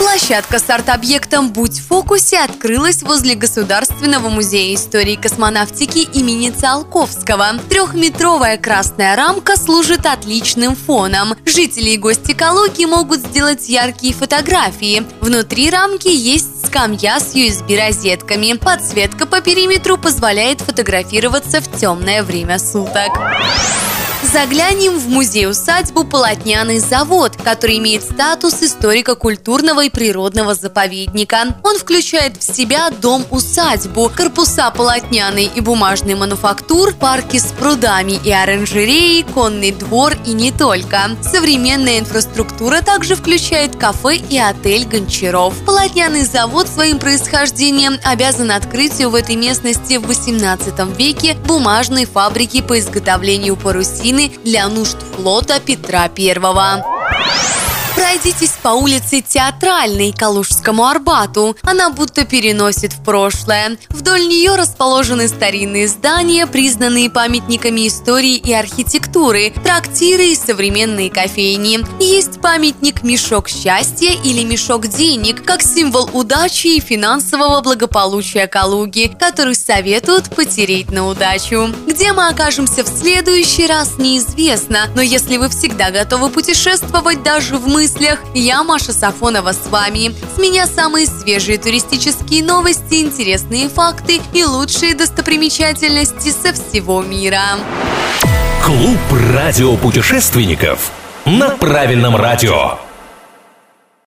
Площадка с арт-объектом «Будь в фокусе» открылась возле Государственного музея истории космонавтики имени Циолковского. Трехметровая красная рамка служит отличным фоном. Жители и гости Калуги могут сделать яркие фотографии. Внутри рамки есть скамья с USB-розетками. Подсветка по периметру позволяет фотографироваться в темное время суток. Заглянем в музей-усадьбу «Полотняный завод», который имеет статус историко-культурного и природного заповедника. Он включает в себя дом-усадьбу, корпуса полотняной и бумажной мануфактур, парки с прудами и оранжереей, конный двор и не только. Современная инфраструктура также включает кафе и отель «Гончаров». Полотняный завод своим происхождением обязан открытию в этой местности в 18 веке бумажной фабрики по изготовлению парусины картины для нужд флота Петра Первого. Пройдитесь по улице Театральной Калужскому Арбату. Она будто переносит в прошлое. Вдоль нее расположены старинные здания, признанные памятниками истории и архитектуры, трактиры и современные кофейни. Есть памятник «Мешок счастья» или «Мешок денег» как символ удачи и финансового благополучия Калуги, который советуют потереть на удачу. Где мы окажемся в следующий раз, неизвестно, но если вы всегда готовы путешествовать даже в мысли, мыслях. Я Маша Сафонова с вами. С меня самые свежие туристические новости, интересные факты и лучшие достопримечательности со всего мира. Клуб радиопутешественников на правильном радио.